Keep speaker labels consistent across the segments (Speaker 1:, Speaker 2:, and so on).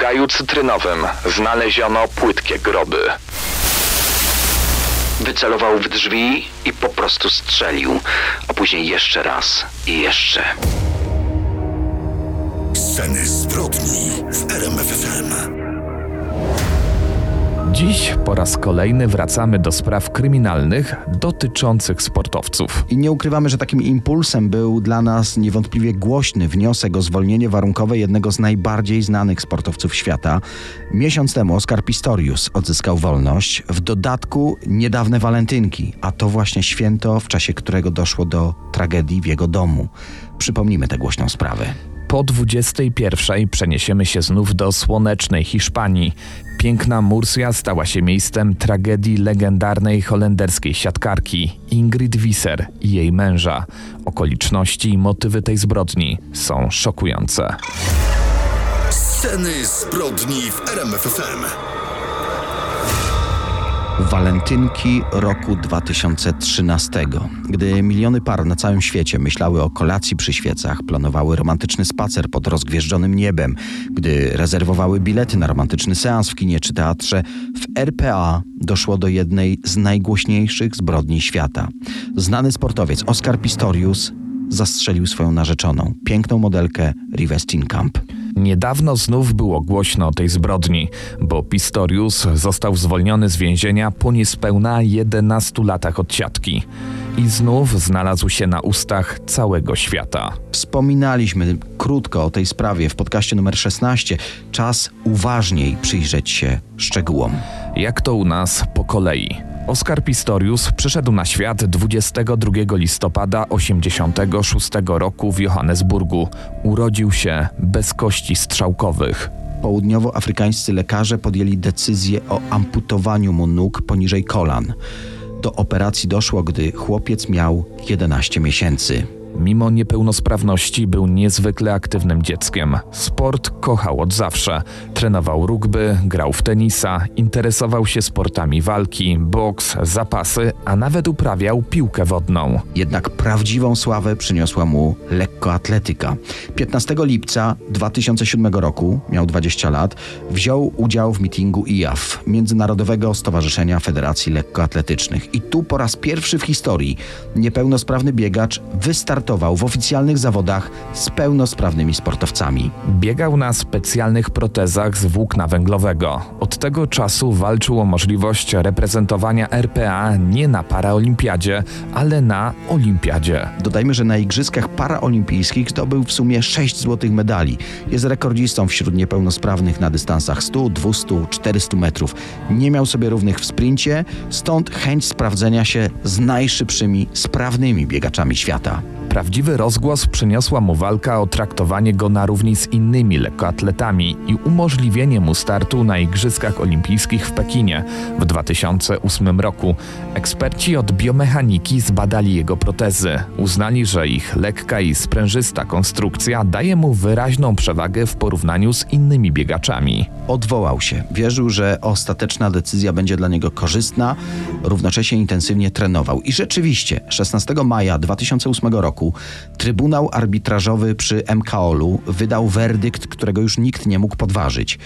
Speaker 1: gaju cytrynowym znaleziono płytkie groby.
Speaker 2: Wycelował w drzwi i po prostu strzelił, a później jeszcze raz i jeszcze.
Speaker 3: Sceny zbrodni w RMFFM.
Speaker 4: Dziś po raz kolejny wracamy do spraw kryminalnych dotyczących sportowców.
Speaker 5: I nie ukrywamy, że takim impulsem był dla nas niewątpliwie głośny wniosek o zwolnienie warunkowe jednego z najbardziej znanych sportowców świata. Miesiąc temu Oscar Pistorius odzyskał wolność. W dodatku niedawne walentynki, a to właśnie święto, w czasie którego doszło do tragedii w jego domu. Przypomnijmy tę głośną sprawę.
Speaker 4: Po 21 przeniesiemy się znów do słonecznej Hiszpanii. Piękna Murcia stała się miejscem tragedii legendarnej holenderskiej siatkarki Ingrid Visser i jej męża. Okoliczności i motywy tej zbrodni są szokujące.
Speaker 3: Sceny zbrodni w RMFFM.
Speaker 5: Walentynki roku 2013, gdy miliony par na całym świecie myślały o kolacji przy świecach, planowały romantyczny spacer pod rozgwieżdżonym niebem, gdy rezerwowały bilety na romantyczny seans w kinie czy teatrze, w RPA doszło do jednej z najgłośniejszych zbrodni świata. Znany sportowiec Oscar Pistorius zastrzelił swoją narzeczoną, piękną modelkę Rive Steenkamp.
Speaker 4: Niedawno znów było głośno o tej zbrodni, bo Pistorius został zwolniony z więzienia po niespełna 11 latach odsiadki. I znów znalazł się na ustach całego świata.
Speaker 5: Wspominaliśmy krótko o tej sprawie w podcaście numer 16. Czas uważniej przyjrzeć się szczegółom.
Speaker 4: Jak to u nas po kolei? Oskar Pistorius przyszedł na świat 22 listopada 86 roku w Johannesburgu. Urodził się bez kości strzałkowych.
Speaker 5: Południowoafrykańscy lekarze podjęli decyzję o amputowaniu mu nóg poniżej kolan. Do operacji doszło, gdy chłopiec miał 11 miesięcy.
Speaker 4: Mimo niepełnosprawności był niezwykle aktywnym dzieckiem. Sport kochał od zawsze. Trenował rugby, grał w tenisa, interesował się sportami walki, boks, zapasy, a nawet uprawiał piłkę wodną.
Speaker 5: Jednak prawdziwą sławę przyniosła mu lekkoatletyka. 15 lipca 2007 roku, miał 20 lat, wziął udział w mitingu IAF, Międzynarodowego Stowarzyszenia Federacji Lekkoatletycznych. I tu po raz pierwszy w historii niepełnosprawny biegacz wystartował w oficjalnych zawodach z pełnosprawnymi sportowcami.
Speaker 4: Biegał na specjalnych protezach z włókna węglowego. Od tego czasu walczył o możliwość reprezentowania RPA nie na paraolimpiadzie, ale na olimpiadzie.
Speaker 5: Dodajmy, że na Igrzyskach Paraolimpijskich zdobył w sumie 6 złotych medali. Jest rekordzistą wśród niepełnosprawnych na dystansach 100, 200, 400 metrów. Nie miał sobie równych w sprincie, stąd chęć sprawdzenia się z najszybszymi, sprawnymi biegaczami świata.
Speaker 4: Prawdziwy rozgłos przyniosła mu walka o traktowanie go na równi z innymi lekkoatletami i umożliwienie mu startu na Igrzyskach Olimpijskich w Pekinie w 2008 roku. Eksperci od biomechaniki zbadali jego protezy. Uznali, że ich lekka i sprężysta konstrukcja daje mu wyraźną przewagę w porównaniu z innymi biegaczami.
Speaker 5: Odwołał się. Wierzył, że ostateczna decyzja będzie dla niego korzystna, równocześnie intensywnie trenował. I rzeczywiście 16 maja 2008 roku Trybunał Arbitrażowy przy MKOL-u wydał werdykt, którego już nikt nie mógł podważyć.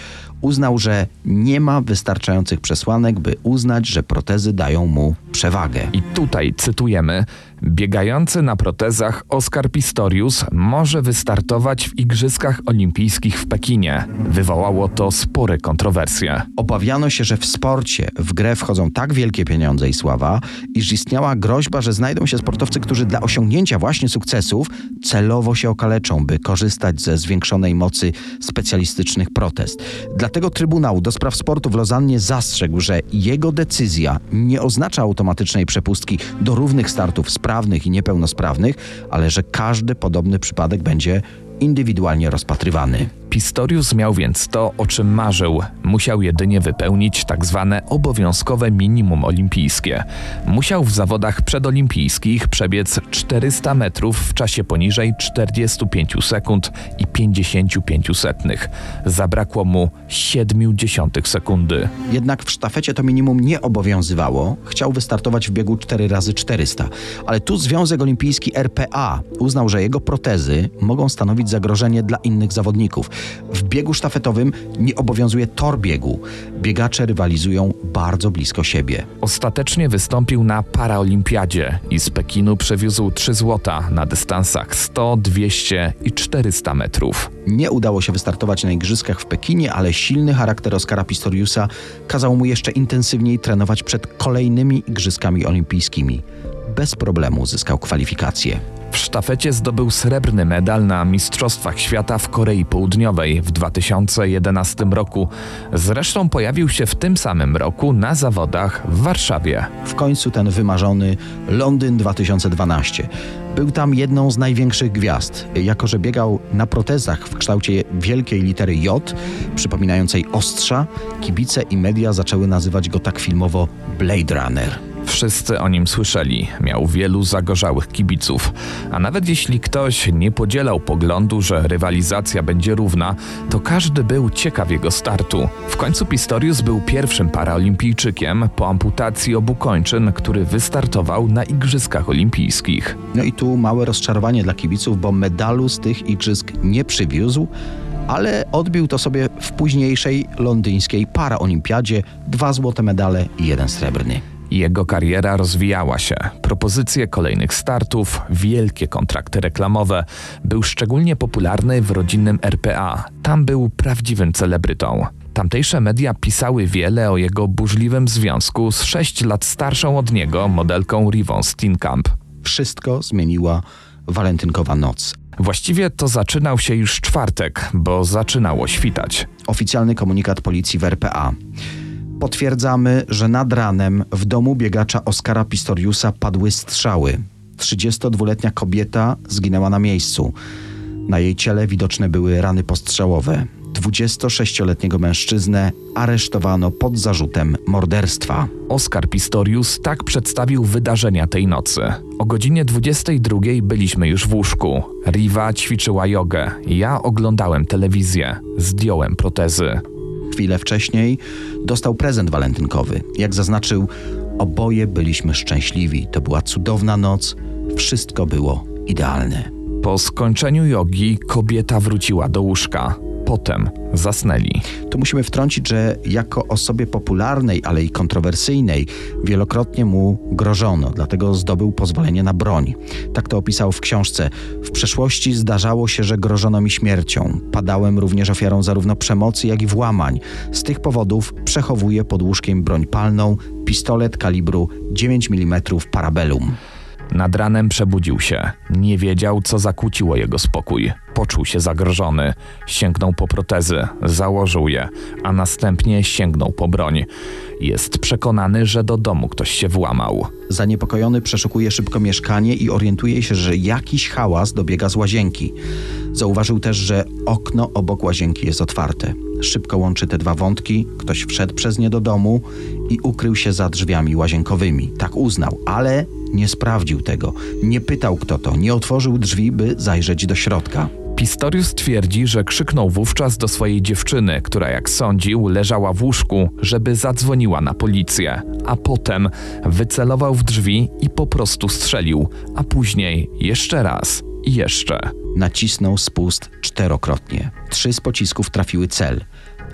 Speaker 5: Uznał, że nie ma wystarczających przesłanek, by uznać, że protezy dają mu przewagę.
Speaker 4: I tutaj cytujemy: Biegający na protezach Oskar Pistorius może wystartować w Igrzyskach Olimpijskich w Pekinie. Wywołało to spore kontrowersje.
Speaker 5: Obawiano się, że w sporcie w grę wchodzą tak wielkie pieniądze i sława, iż istniała groźba, że znajdą się sportowcy, którzy dla osiągnięcia właśnie sukcesów celowo się okaleczą, by korzystać ze zwiększonej mocy specjalistycznych protez. Dlatego Trybunał do Spraw Sportu w Lozannie zastrzegł, że jego decyzja nie oznacza automatycznej przepustki do równych startów sprawnych i niepełnosprawnych, ale że każdy podobny przypadek będzie indywidualnie rozpatrywany.
Speaker 4: Pistorius miał więc to, o czym marzył. Musiał jedynie wypełnić tak zwane obowiązkowe minimum olimpijskie. Musiał w zawodach przedolimpijskich przebiec 400 metrów w czasie poniżej 45 sekund i 55 setnych. Zabrakło mu 0,7 sekundy.
Speaker 5: Jednak w sztafecie to minimum nie obowiązywało. Chciał wystartować w biegu 4 razy 400 ale tu Związek Olimpijski RPA uznał, że jego protezy mogą stanowić zagrożenie dla innych zawodników. W biegu sztafetowym nie obowiązuje tor biegu. Biegacze rywalizują bardzo blisko siebie.
Speaker 4: Ostatecznie wystąpił na Paraolimpiadzie i z Pekinu przewiózł 3 złota na dystansach 100, 200 i 400 metrów.
Speaker 5: Nie udało się wystartować na igrzyskach w Pekinie, ale silny charakter Oskara Pistoriusa kazał mu jeszcze intensywniej trenować przed kolejnymi igrzyskami olimpijskimi. Bez problemu uzyskał kwalifikacje.
Speaker 4: W sztafecie zdobył srebrny medal na Mistrzostwach Świata w Korei Południowej w 2011 roku. Zresztą pojawił się w tym samym roku na zawodach w Warszawie.
Speaker 5: W końcu ten wymarzony Londyn 2012. Był tam jedną z największych gwiazd. Jako, że biegał na protezach w kształcie wielkiej litery J, przypominającej ostrza, kibice i media zaczęły nazywać go tak filmowo Blade Runner.
Speaker 4: Wszyscy o nim słyszeli, miał wielu zagorzałych kibiców, a nawet jeśli ktoś nie podzielał poglądu, że rywalizacja będzie równa, to każdy był ciekaw jego startu. W końcu Pistorius był pierwszym paraolimpijczykiem po amputacji obu kończyn, który wystartował na Igrzyskach Olimpijskich.
Speaker 5: No i tu małe rozczarowanie dla kibiców, bo medalu z tych igrzysk nie przywiózł, ale odbił to sobie w późniejszej londyńskiej paraolimpiadzie dwa złote medale i jeden srebrny.
Speaker 4: Jego kariera rozwijała się. Propozycje kolejnych startów, wielkie kontrakty reklamowe. Był szczególnie popularny w rodzinnym RPA. Tam był prawdziwym celebrytą. Tamtejsze media pisały wiele o jego burzliwym związku z 6 lat starszą od niego modelką Rivon Steenkamp.
Speaker 5: Wszystko zmieniła walentynkowa noc.
Speaker 4: Właściwie to zaczynał się już czwartek, bo zaczynało świtać.
Speaker 5: Oficjalny komunikat policji w RPA. Potwierdzamy, że nad ranem w domu biegacza Oskara Pistoriusa padły strzały. 32-letnia kobieta zginęła na miejscu. Na jej ciele widoczne były rany postrzałowe. 26-letniego mężczyznę aresztowano pod zarzutem morderstwa.
Speaker 4: Oskar Pistorius tak przedstawił wydarzenia tej nocy. O godzinie 22 byliśmy już w łóżku. Riva ćwiczyła jogę. Ja oglądałem telewizję. Zdjąłem protezy.
Speaker 5: Chwilę wcześniej dostał prezent walentynkowy. Jak zaznaczył, oboje byliśmy szczęśliwi. To była cudowna noc. Wszystko było idealne.
Speaker 4: Po skończeniu jogi kobieta wróciła do łóżka. Potem zasnęli.
Speaker 5: Tu musimy wtrącić, że jako osobie popularnej, ale i kontrowersyjnej, wielokrotnie mu grożono, dlatego zdobył pozwolenie na broń. Tak to opisał w książce. W przeszłości zdarzało się, że grożono mi śmiercią. Padałem również ofiarą zarówno przemocy, jak i włamań. Z tych powodów przechowuję pod łóżkiem broń palną, pistolet kalibru 9 mm Parabellum.
Speaker 4: Nad ranem przebudził się. Nie wiedział, co zakłóciło jego spokój. Poczuł się zagrożony. Sięgnął po protezy, założył je, a następnie sięgnął po broń. Jest przekonany, że do domu ktoś się włamał.
Speaker 5: Zaniepokojony przeszukuje szybko mieszkanie i orientuje się, że jakiś hałas dobiega z łazienki. Zauważył też, że okno obok łazienki jest otwarte. Szybko łączy te dwa wątki, ktoś wszedł przez nie do domu i ukrył się za drzwiami łazienkowymi. Tak uznał, ale nie sprawdził tego. Nie pytał kto to, nie otworzył drzwi, by zajrzeć do środka.
Speaker 4: Pistorius twierdzi, że krzyknął wówczas do swojej dziewczyny, która jak sądził leżała w łóżku, żeby zadzwoniła na policję, a potem wycelował w drzwi i po prostu strzelił, a później jeszcze raz i jeszcze.
Speaker 5: Nacisnął spust czterokrotnie. Trzy z pocisków trafiły cel,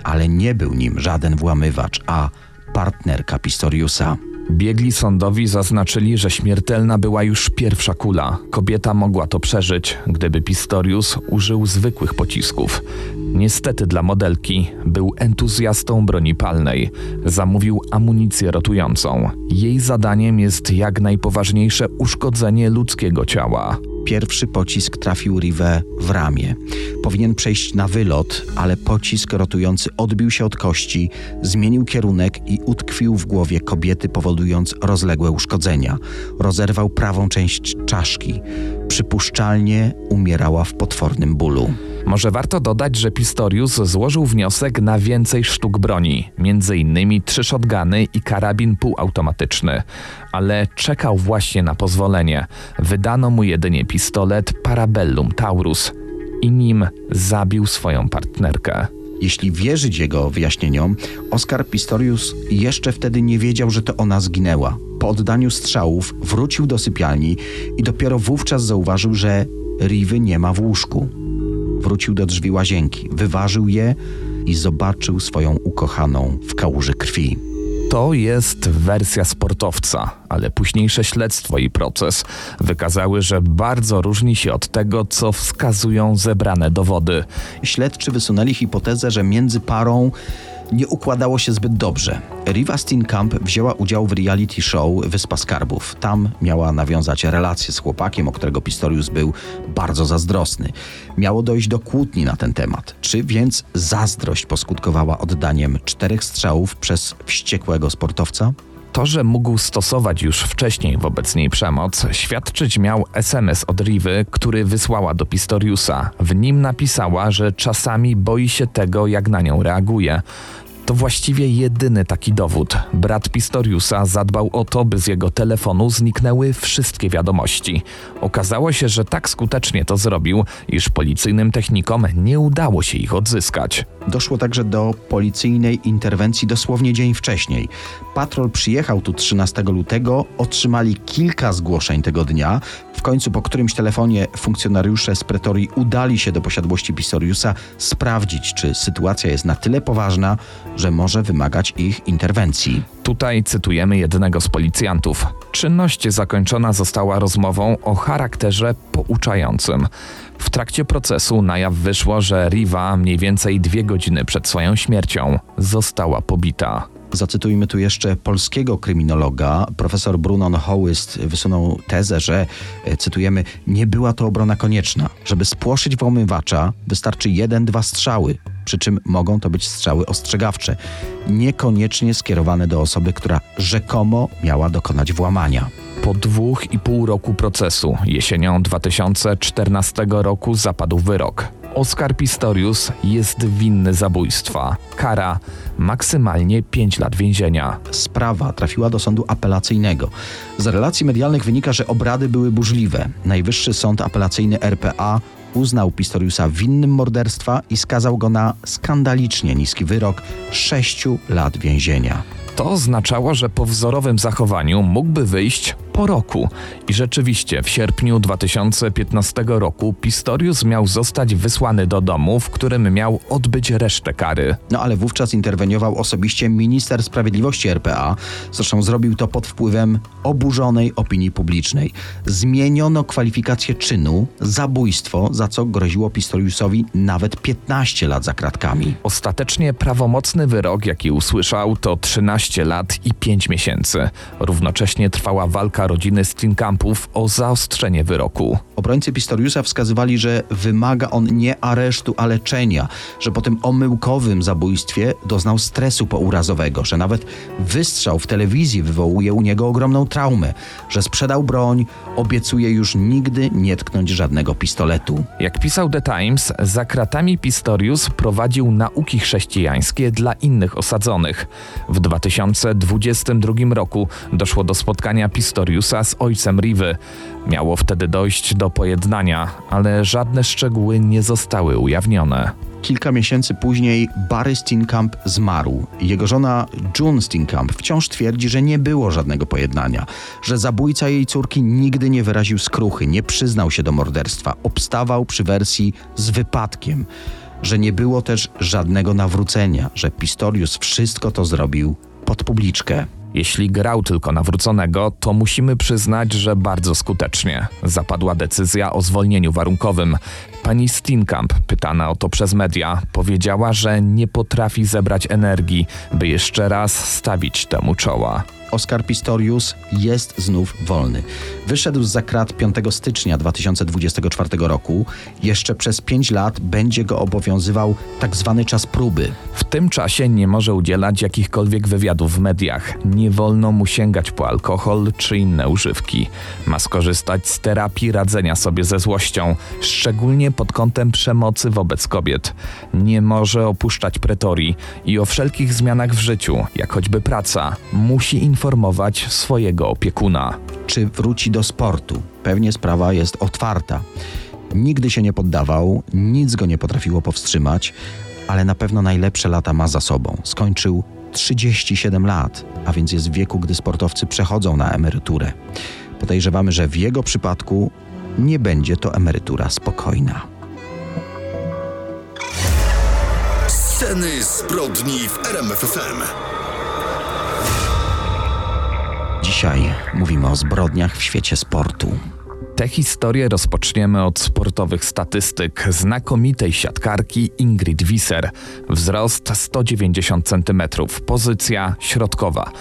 Speaker 5: ale nie był nim żaden włamywacz, a partnerka Pistoriusa.
Speaker 4: Biegli sądowi zaznaczyli, że śmiertelna była już pierwsza kula. Kobieta mogła to przeżyć, gdyby Pistorius użył zwykłych pocisków. Niestety dla modelki był entuzjastą broni palnej. Zamówił amunicję rotującą. Jej zadaniem jest jak najpoważniejsze uszkodzenie ludzkiego ciała.
Speaker 5: Pierwszy pocisk trafił Rive w ramię. Powinien przejść na wylot, ale pocisk rotujący odbił się od kości, zmienił kierunek i utkwił w głowie kobiety, powodując rozległe uszkodzenia. Rozerwał prawą część czaszki. Przypuszczalnie umierała w potwornym bólu.
Speaker 4: Może warto dodać, że Pistorius złożył wniosek na więcej sztuk broni, m.in. trzy shotguny i karabin półautomatyczny, ale czekał właśnie na pozwolenie. Wydano mu jedynie pistolet Parabellum Taurus i nim zabił swoją partnerkę.
Speaker 5: Jeśli wierzyć jego wyjaśnieniom, Oskar Pistorius jeszcze wtedy nie wiedział, że to ona zginęła. Po oddaniu strzałów wrócił do sypialni i dopiero wówczas zauważył, że Rivy nie ma w łóżku. wrócił do drzwi łazienki, wyważył je i zobaczył swoją ukochaną w kałuży krwi.
Speaker 4: To jest wersja sportowca, ale późniejsze śledztwo i proces wykazały, że bardzo różni się od tego, co wskazują zebrane dowody.
Speaker 5: Śledczy wysunęli hipotezę, że między parą nie układało się zbyt dobrze. Riva Steenkamp wzięła udział w reality show Wyspa Skarbów. Tam miała nawiązać relacje z chłopakiem, o którego Pistorius był bardzo zazdrosny. Miało dojść do kłótni na ten temat. Czy więc zazdrość poskutkowała oddaniem czterech strzałów przez wściekłego sportowca?
Speaker 4: To, że mógł stosować już wcześniej wobec niej przemoc, świadczyć miał SMS od Rivy, który wysłała do Pistoriusa. W nim napisała, że czasami boi się tego, jak na nią reaguje. To właściwie jedyny taki dowód. Brat Pistoriusa zadbał o to, by z jego telefonu zniknęły wszystkie wiadomości. Okazało się, że tak skutecznie to zrobił, iż policyjnym technikom nie udało się ich odzyskać.
Speaker 5: Doszło także do policyjnej interwencji dosłownie dzień wcześniej. Patrol przyjechał tu 13 lutego, otrzymali kilka zgłoszeń tego dnia. W końcu po którymś telefonie funkcjonariusze z pretorii udali się do posiadłości Pistoriusa sprawdzić, czy sytuacja jest na tyle poważna, że może wymagać ich interwencji.
Speaker 4: Tutaj cytujemy jednego z policjantów. Czynność zakończona została rozmową o charakterze pouczającym. W trakcie procesu na jaw wyszło, że Riva mniej więcej dwie godziny przed swoją śmiercią została pobita.
Speaker 5: Zacytujmy tu jeszcze polskiego kryminologa. Profesor Brunon Hołyst wysunął tezę, że, e, cytujemy, nie była to obrona konieczna. Żeby spłoszyć włamywacza, wystarczy jeden, dwa strzały. Przy czym mogą to być strzały ostrzegawcze, niekoniecznie skierowane do osoby, która rzekomo miała dokonać włamania.
Speaker 4: Po dwóch i pół roku procesu, jesienią 2014 roku zapadł wyrok. Oskar Pistorius jest winny zabójstwa. Kara maksymalnie 5 lat więzienia.
Speaker 5: Sprawa trafiła do sądu apelacyjnego. Z relacji medialnych wynika, że obrady były burzliwe. Najwyższy Sąd Apelacyjny RPA uznał Pistoriusa winnym morderstwa i skazał go na skandalicznie niski wyrok 6 lat więzienia.
Speaker 4: To oznaczało, że po wzorowym zachowaniu mógłby wyjść po roku. I rzeczywiście w sierpniu 2015 roku Pistorius miał zostać wysłany do domu, w którym miał odbyć resztę kary.
Speaker 5: No ale wówczas interweniował osobiście minister sprawiedliwości RPA. Zresztą zrobił to pod wpływem oburzonej opinii publicznej. Zmieniono kwalifikację czynu zabójstwo, za co groziło Pistoriusowi nawet 15 lat za kratkami.
Speaker 4: Ostatecznie prawomocny wyrok, jaki usłyszał, to 13 lat i 5 miesięcy. Równocześnie trwała walka rodziny Steenkampów o zaostrzenie wyroku.
Speaker 5: Obrońcy Pistoriusa wskazywali, że wymaga on nie aresztu, a leczenia, że po tym omyłkowym zabójstwie doznał stresu pourazowego, że nawet wystrzał w telewizji wywołuje u niego ogromną traumę, że sprzedał broń, obiecuje już nigdy nie tknąć żadnego pistoletu.
Speaker 4: Jak pisał The Times, za kratami Pistorius prowadził nauki chrześcijańskie dla innych osadzonych. W 2022 roku doszło do spotkania Pistoriusa z ojcem Rivy. Miało wtedy dojść do pojednania, ale żadne szczegóły nie zostały ujawnione.
Speaker 5: Kilka miesięcy później Barry Steenkamp zmarł. Jego żona June Steenkamp wciąż twierdzi, że nie było żadnego pojednania, że zabójca jej córki nigdy nie wyraził skruchy, nie przyznał się do morderstwa, obstawał przy wersji z wypadkiem, że nie było też żadnego nawrócenia, że Pistorius wszystko to zrobił pod publiczkę.
Speaker 4: Jeśli grał tylko nawróconego, to musimy przyznać, że bardzo skutecznie. Zapadła decyzja o zwolnieniu warunkowym. Pani Steenkamp, pytana o to przez media, powiedziała, że nie potrafi zebrać energii, by jeszcze raz stawić temu czoła.
Speaker 5: Oskar Pistorius jest znów wolny. Wyszedł z zakrat 5 stycznia 2024 roku. Jeszcze przez 5 lat będzie go obowiązywał tak zwany czas próby.
Speaker 4: W tym czasie nie może udzielać jakichkolwiek wywiadów w mediach. Nie wolno mu sięgać po alkohol czy inne używki. Ma skorzystać z terapii radzenia sobie ze złością, szczególnie pod kątem przemocy wobec kobiet. Nie może opuszczać pretorii i o wszelkich zmianach w życiu, jak choćby praca, musi informować swojego opiekuna.
Speaker 5: Czy wróci do sportu? Pewnie sprawa jest otwarta. Nigdy się nie poddawał, nic go nie potrafiło powstrzymać, ale na pewno najlepsze lata ma za sobą. Skończył 37 lat, a więc jest w wieku, gdy sportowcy przechodzą na emeryturę. Podejrzewamy, że w jego przypadku nie będzie to emerytura spokojna.
Speaker 3: Sceny zbrodni w RMFFM.
Speaker 5: Dzisiaj mówimy o zbrodniach w świecie sportu.
Speaker 4: Tę historię rozpoczniemy od sportowych statystyk znakomitej siatkarki Ingrid Visser. Wzrost 190 cm, pozycja środkowa.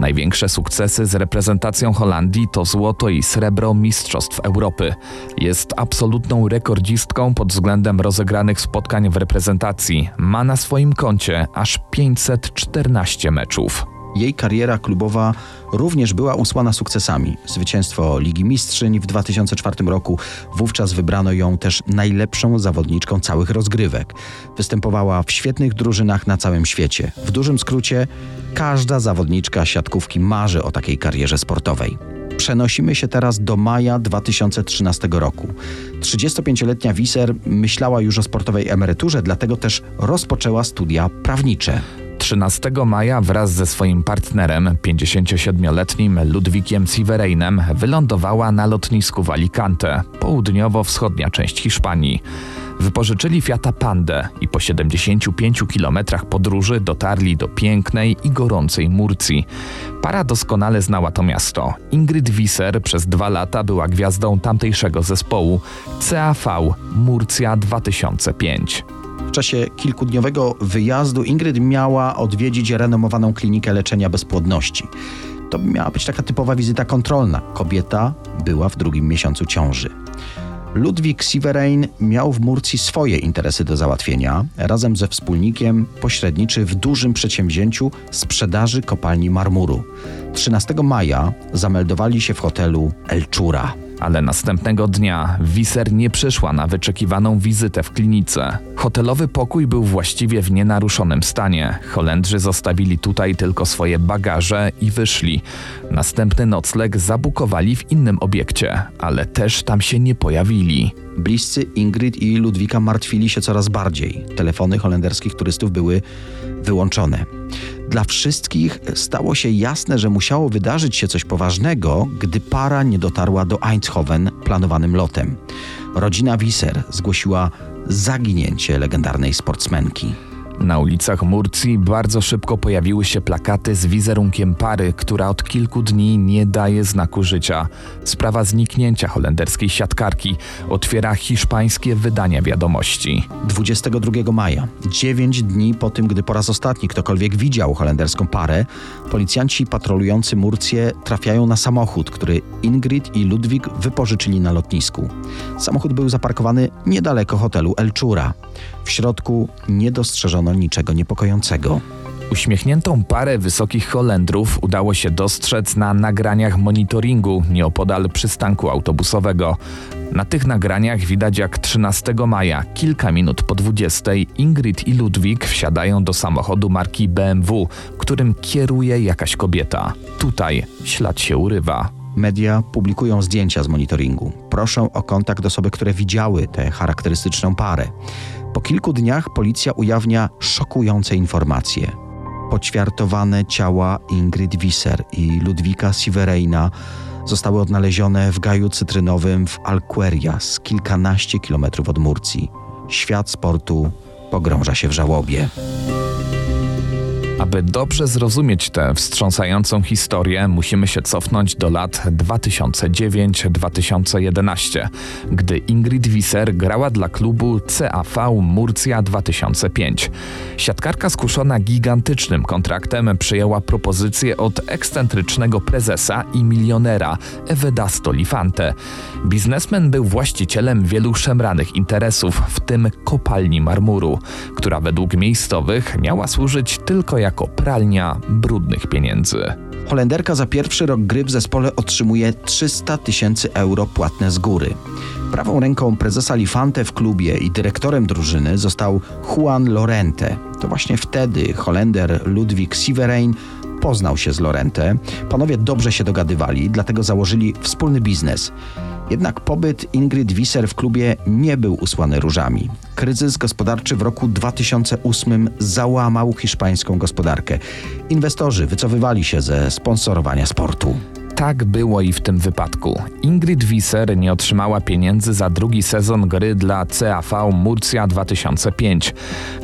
Speaker 4: Największe sukcesy z reprezentacją Holandii to złoto i srebro Mistrzostw Europy. Jest absolutną rekordzistką pod względem rozegranych spotkań w reprezentacji. Ma na swoim koncie aż 514 meczów.
Speaker 5: Jej kariera klubowa również była usłana sukcesami. Zwycięstwo Ligi Mistrzyń w 2004 roku, wówczas wybrano ją też najlepszą zawodniczką całych rozgrywek. Występowała w świetnych drużynach na całym świecie. W dużym skrócie, każda zawodniczka siatkówki marzy o takiej karierze sportowej. Przenosimy się teraz do maja 2013 roku. 35-letnia Wiser myślała już o sportowej emeryturze, dlatego też rozpoczęła studia prawnicze.
Speaker 4: 13 maja wraz ze swoim partnerem, 57-letnim Ludwikiem Sivereinem, wylądowała na lotnisku w Alicante, południowo-wschodnia część Hiszpanii. Wypożyczyli Fiata Pandę i po 75 kilometrach podróży dotarli do pięknej i gorącej Murcji. Para doskonale znała to miasto. Ingrid Visser przez dwa lata była gwiazdą tamtejszego zespołu CAV Murcia 2005.
Speaker 5: W czasie kilkudniowego wyjazdu Ingrid miała odwiedzić renomowaną klinikę leczenia bezpłodności. To miała być taka typowa wizyta kontrolna. Kobieta była w drugim miesiącu ciąży. Ludwik Siverein miał w Murcji swoje interesy do załatwienia. Razem ze wspólnikiem pośredniczy w dużym przedsięwzięciu sprzedaży kopalni marmuru. 13 maja zameldowali się w hotelu El Chura.
Speaker 4: Ale następnego dnia Wiser nie przyszła na wyczekiwaną wizytę w klinice. Hotelowy pokój był właściwie w nienaruszonym stanie. Holendrzy zostawili tutaj tylko swoje bagaże i wyszli. Następny nocleg zabukowali w innym obiekcie, ale też tam się nie pojawili.
Speaker 5: Bliscy Ingrid i Ludwika martwili się coraz bardziej. Telefony holenderskich turystów były wyłączone. Dla wszystkich stało się jasne, że musiało wydarzyć się coś poważnego, gdy para nie dotarła do Eindhoven planowanym lotem. Rodzina Wiser zgłosiła zaginięcie legendarnej sportsmenki.
Speaker 4: Na ulicach Murcji bardzo szybko pojawiły się plakaty z wizerunkiem pary, która od kilku dni nie daje znaku życia. Sprawa zniknięcia holenderskiej siatkarki otwiera hiszpańskie wydania wiadomości.
Speaker 5: 22 maja, 9 dni po tym, gdy po raz ostatni ktokolwiek widział holenderską parę, policjanci patrolujący Murcję trafiają na samochód, który Ingrid i Ludwik wypożyczyli na lotnisku. Samochód był zaparkowany niedaleko hotelu El Chura. W środku nie dostrzeżono niczego niepokojącego.
Speaker 4: Uśmiechniętą parę wysokich Holendrów udało się dostrzec na nagraniach monitoringu nieopodal przystanku autobusowego. Na tych nagraniach widać jak 13 maja, kilka minut po 20, Ingrid i Ludwik wsiadają do samochodu marki BMW, którym kieruje jakaś kobieta. Tutaj ślad się urywa.
Speaker 5: Media publikują zdjęcia z monitoringu. Proszą o kontakt osoby, które widziały tę charakterystyczną parę. Po kilku dniach policja ujawnia szokujące informacje. Poćwiartowane ciała Ingrid Visser i Ludwika Sivereina zostały odnalezione w gaju cytrynowym w Alquerias, kilkanaście kilometrów od Murcji. Świat sportu pogrąża się w żałobie.
Speaker 4: Aby dobrze zrozumieć tę wstrząsającą historię, musimy się cofnąć do lat 2009-2011, gdy Ingrid Visser grała dla klubu CAV Murcia 2005. Siatkarka skuszona gigantycznym kontraktem przyjęła propozycję od ekscentrycznego prezesa i milionera Evedasto Lifante. Biznesmen był właścicielem wielu szemranych interesów, w tym kopalni marmuru, która według miejscowych miała służyć tylko jako pralnia brudnych pieniędzy.
Speaker 5: Holenderka za pierwszy rok gry w zespole otrzymuje 300 tysięcy euro płatne z góry. Prawą ręką prezesa Lifante w klubie i dyrektorem drużyny został Juan Lorente. To właśnie wtedy Holender Ludwik Siverein poznał się z Lorente. Panowie dobrze się dogadywali, dlatego założyli wspólny biznes. Jednak pobyt Ingrid Visser w klubie nie był usłany różami. Kryzys gospodarczy w roku 2008 załamał hiszpańską gospodarkę. Inwestorzy wycofywali się ze sponsorowania sportu.
Speaker 4: Tak było i w tym wypadku. Ingrid Wieser nie otrzymała pieniędzy za drugi sezon gry dla CAV Murcia 2005.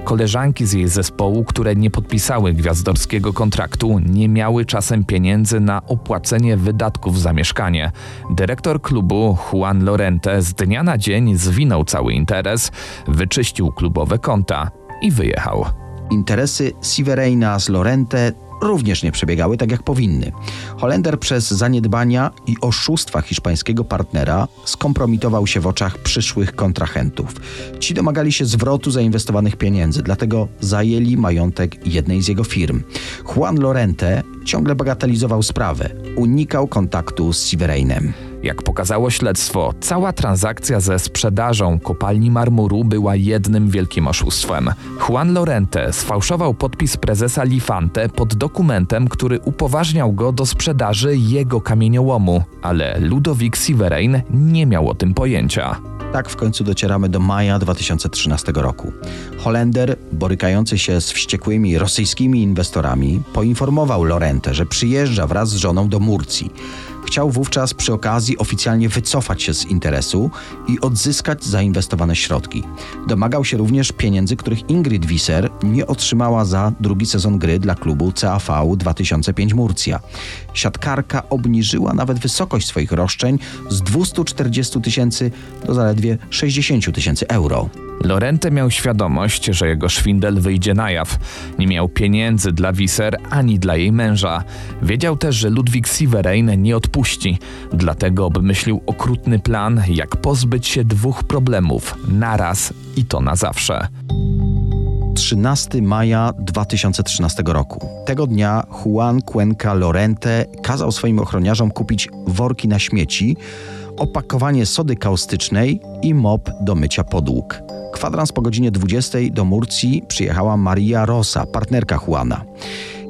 Speaker 4: Koleżanki z jej zespołu, które nie podpisały gwiazdorskiego kontraktu, nie miały czasem pieniędzy na opłacenie wydatków za mieszkanie. Dyrektor klubu Juan Lorente z dnia na dzień zwinął cały interes, wyczyścił klubowe konta i wyjechał.
Speaker 5: Interesy Sivereina z Lorente również nie przebiegały tak jak powinny. Holender przez zaniedbania i oszustwa hiszpańskiego partnera skompromitował się w oczach przyszłych kontrahentów. Ci domagali się zwrotu zainwestowanych pieniędzy, dlatego zajęli majątek jednej z jego firm. Juan Lorente ciągle bagatelizował sprawę, unikał kontaktu z Sivereinem.
Speaker 4: Jak pokazało śledztwo, cała transakcja ze sprzedażą kopalni marmuru była jednym wielkim oszustwem. Juan Lorente sfałszował podpis prezesa Lifante pod dokumentem, który upoważniał go do sprzedaży jego kamieniołomu, ale Ludovic Siverein nie miał o tym pojęcia.
Speaker 5: Tak w końcu docieramy do maja 2013 roku. Holender, borykający się z wściekłymi rosyjskimi inwestorami, poinformował Lorente, że przyjeżdża wraz z żoną do Murcji. Chciał wówczas przy okazji oficjalnie wycofać się z interesu i odzyskać zainwestowane środki. Domagał się również pieniędzy, których Ingrid Wieser nie otrzymała za drugi sezon gry dla klubu CAV 2005 Murcia. Siatkarka obniżyła nawet wysokość swoich roszczeń z 240 tysięcy do zaledwie 60 tysięcy euro.
Speaker 4: Lorente miał świadomość, że jego szwindel wyjdzie na jaw. Nie miał pieniędzy dla Wiser ani dla jej męża. Wiedział też, że Ludwik Siverein nie odpuści. Dlatego obmyślił okrutny plan, jak pozbyć się dwóch problemów naraz i to na zawsze.
Speaker 5: 13 maja 2013 roku. Tego dnia Juan Cuenca Lorente kazał swoim ochroniarzom kupić worki na śmieci, opakowanie sody kaustycznej i mop do mycia podłóg. Kwadrans po godzinie 20 do Murcji przyjechała Maria Rosa, partnerka Juana.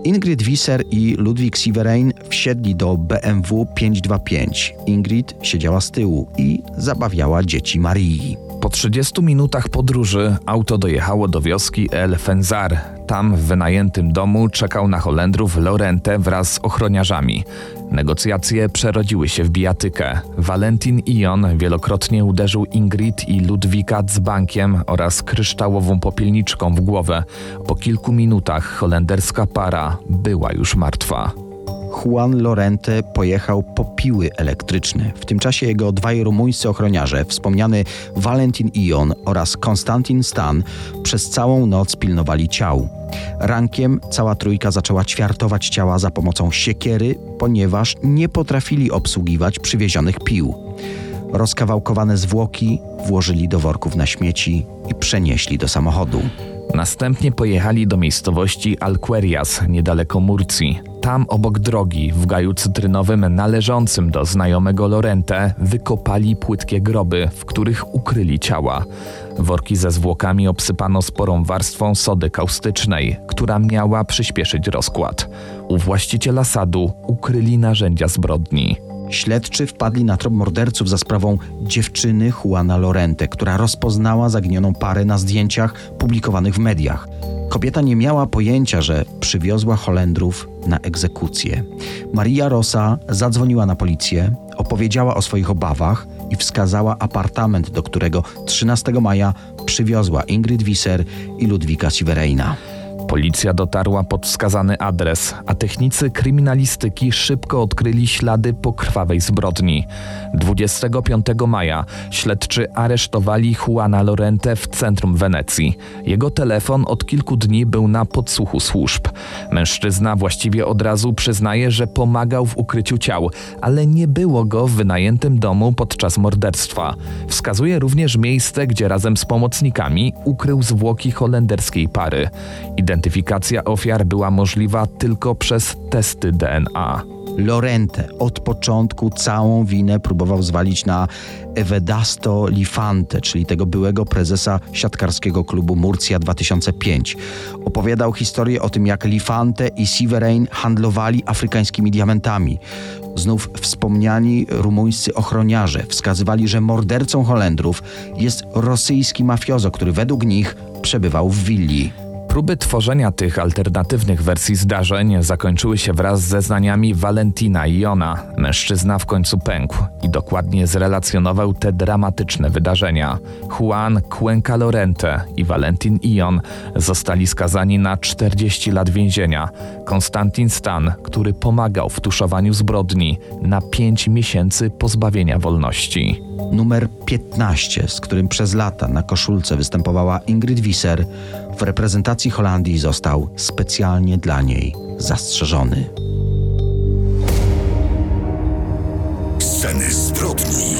Speaker 5: Ingrid Wieser i Ludwik Siverein wsiedli do BMW 525. Ingrid siedziała z tyłu i zabawiała dzieci Marii.
Speaker 4: Po 30 minutach podróży auto dojechało do wioski El Fenzar. Tam w wynajętym domu czekał na Holendrów Lorente wraz z ochroniarzami. Negocjacje przerodziły się w bijatykę. Valentin Ion wielokrotnie uderzył Ingrid i Ludwika dzbankiem oraz kryształową popielniczką w głowę. Po kilku minutach holenderska para była już martwa.
Speaker 5: Juan Lorente pojechał po piły elektryczne. W tym czasie jego dwaj rumuńscy ochroniarze, wspomniany Valentin Ion oraz Konstantin Stan, przez całą noc pilnowali ciał. Rankiem cała trójka zaczęła ćwiartować ciała za pomocą siekiery, ponieważ nie potrafili obsługiwać przywiezionych pił. Rozkawałkowane zwłoki włożyli do worków na śmieci i przenieśli do samochodu.
Speaker 4: Następnie pojechali do miejscowości Alquerias, niedaleko Murcji. Tam obok drogi, w gaju cytrynowym należącym do znajomego Lorente, wykopali płytkie groby, w których ukryli ciała. Worki ze zwłokami obsypano sporą warstwą sody kaustycznej, która miała przyspieszyć rozkład. U właściciela sadu ukryli narzędzia zbrodni.
Speaker 5: Śledczy wpadli na trop morderców za sprawą dziewczyny Juana Lorente, która rozpoznała zaginioną parę na zdjęciach publikowanych w mediach. Kobieta nie miała pojęcia, że przywiozła Holendrów na egzekucję. Maria Rosa zadzwoniła na policję, opowiedziała o swoich obawach i wskazała apartament, do którego 13 maja przywiozła Ingrid Wieser i Ludwika Sivereina.
Speaker 4: Policja dotarła pod wskazany adres, a technicy kryminalistyki szybko odkryli ślady po krwawej zbrodni. 25 maja śledczy aresztowali Juana Lorente w centrum Wenecji. Jego telefon od kilku dni był na podsłuchu służb. Mężczyzna właściwie od razu przyznaje, że pomagał w ukryciu ciał, ale nie było go w wynajętym domu podczas morderstwa. Wskazuje również miejsce, gdzie razem z pomocnikami ukrył zwłoki holenderskiej pary. Identyfikacja ofiar była możliwa tylko przez testy DNA.
Speaker 5: Lorente od początku całą winę próbował zwalić na Evedasto Lifante, czyli tego byłego prezesa siatkarskiego klubu Murcia 2005. Opowiadał historię o tym, jak Lifante i Siverein handlowali afrykańskimi diamentami. Znów wspomniani rumuńscy ochroniarze wskazywali, że mordercą Holendrów jest rosyjski mafiozo, który według nich przebywał w willi.
Speaker 4: Próby tworzenia tych alternatywnych wersji zdarzeń zakończyły się wraz z zeznaniami Valentina i Jona. Mężczyzna w końcu pękł i dokładnie zrelacjonował te dramatyczne wydarzenia. Juan Cuenca Lorente i Valentin Ion zostali skazani na 40 lat więzienia. Konstantin Stan, który pomagał w tuszowaniu zbrodni, na 5 miesięcy pozbawienia wolności.
Speaker 5: Numer 15, z którym przez lata na koszulce występowała Ingrid Visser, w reprezentacji Holandii został specjalnie dla niej zastrzeżony.
Speaker 3: Sceny zbrodni